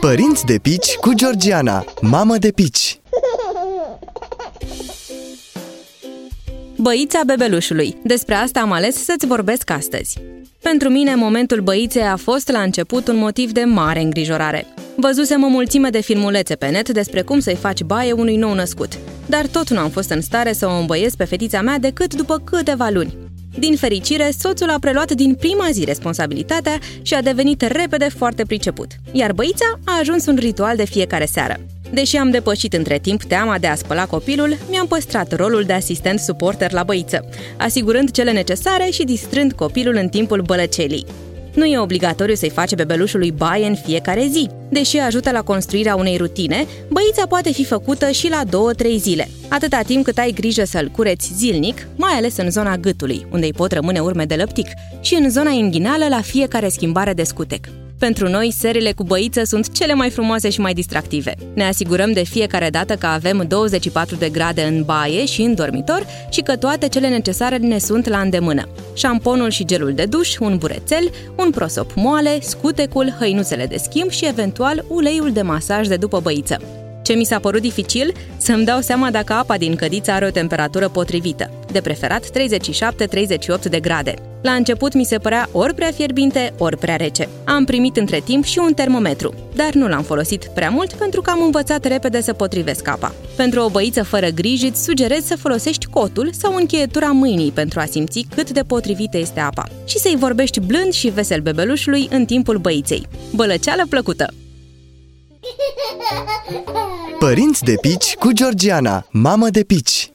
Părinți de pici cu Georgiana, mamă de pici Băița bebelușului. Despre asta am ales să-ți vorbesc astăzi. Pentru mine, momentul băiței a fost la început un motiv de mare îngrijorare. Văzusem o mulțime de filmulețe pe net despre cum să-i faci baie unui nou născut, dar tot nu am fost în stare să o îmbăiesc pe fetița mea decât după câteva luni. Din fericire, soțul a preluat din prima zi responsabilitatea și a devenit repede foarte priceput, iar băița a ajuns un ritual de fiecare seară. Deși am depășit între timp teama de a spăla copilul, mi-am păstrat rolul de asistent suporter la băiță, asigurând cele necesare și distrând copilul în timpul bălăcelii. Nu e obligatoriu să-i face bebelușului baie în fiecare zi. Deși ajută la construirea unei rutine, băița poate fi făcută și la 2-3 zile, atâta timp cât ai grijă să-l cureți zilnic, mai ales în zona gâtului, unde îi pot rămâne urme de lăptic, și în zona inghinală la fiecare schimbare de scutec. Pentru noi, serile cu băiță sunt cele mai frumoase și mai distractive. Ne asigurăm de fiecare dată că avem 24 de grade în baie și în dormitor și că toate cele necesare ne sunt la îndemână. Șamponul și gelul de duș, un burețel, un prosop moale, scutecul, hăinuțele de schimb și eventual uleiul de masaj de după băiță. Ce mi s-a părut dificil? Să-mi dau seama dacă apa din cădiță are o temperatură potrivită, de preferat 37-38 de grade. La început mi se părea ori prea fierbinte, ori prea rece. Am primit între timp și un termometru, dar nu l-am folosit prea mult pentru că am învățat repede să potrivesc apa. Pentru o băiță fără griji, îți sugerez să folosești cotul sau încheietura mâinii pentru a simți cât de potrivită este apa și să-i vorbești blând și vesel bebelușului în timpul băiței. Bălăceală plăcută! Părinți de pici cu Georgiana, mamă de pici